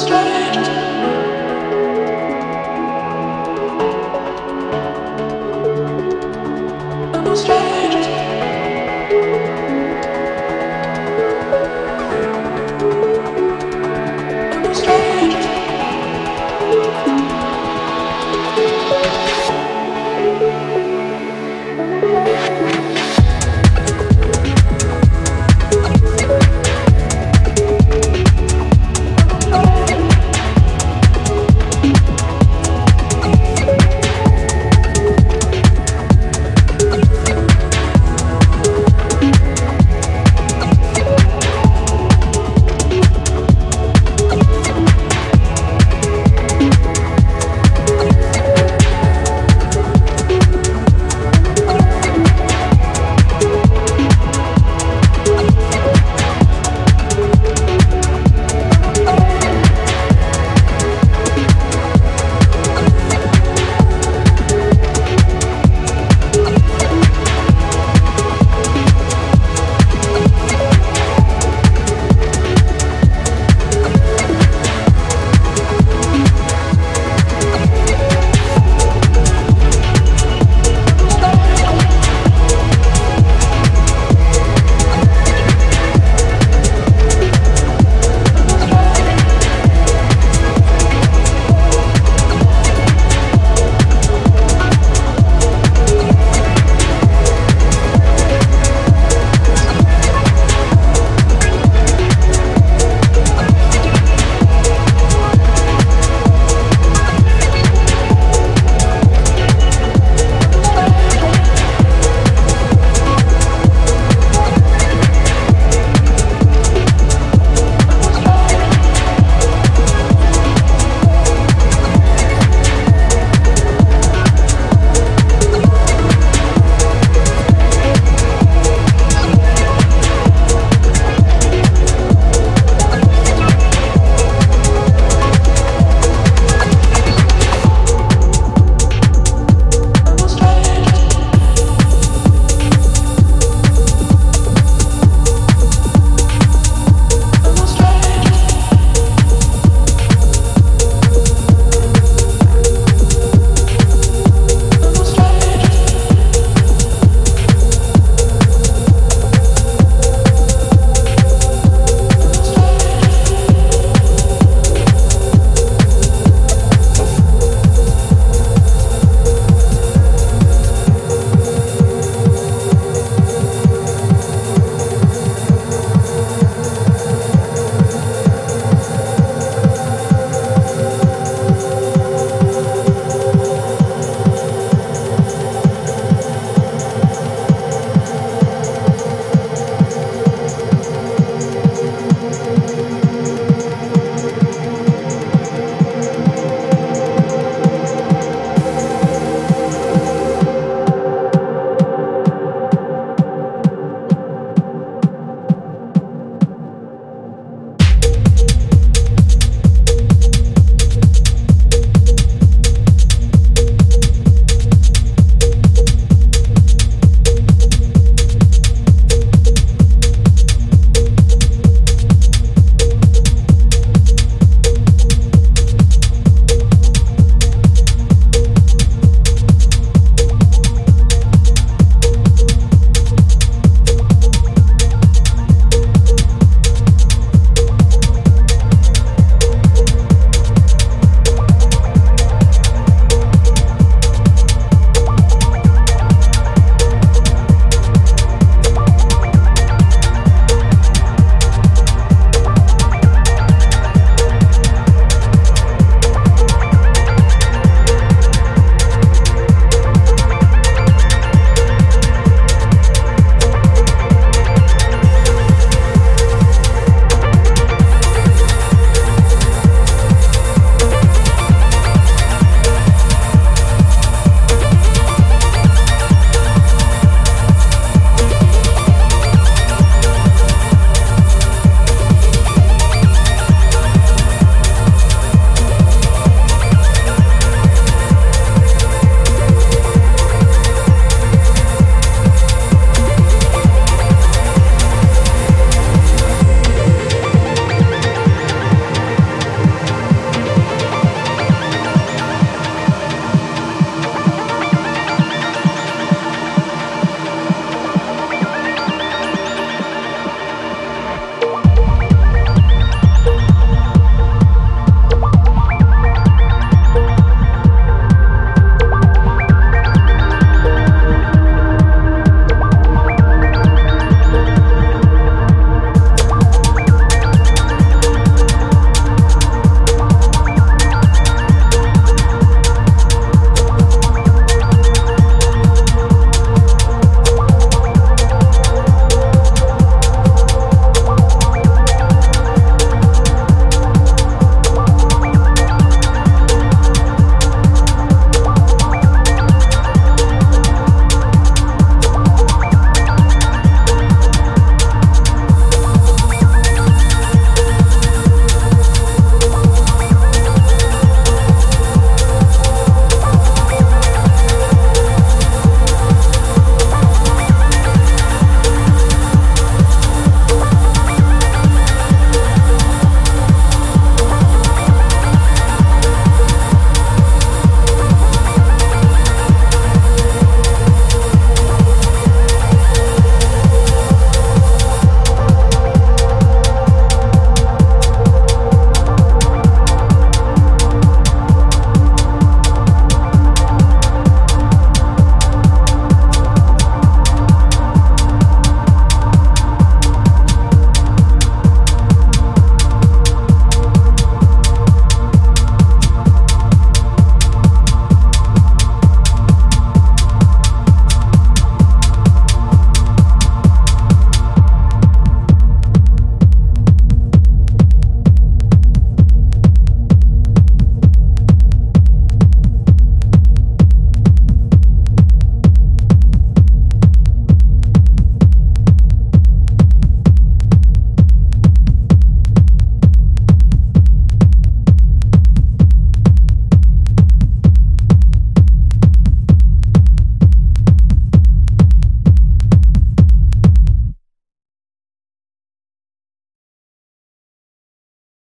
Strange.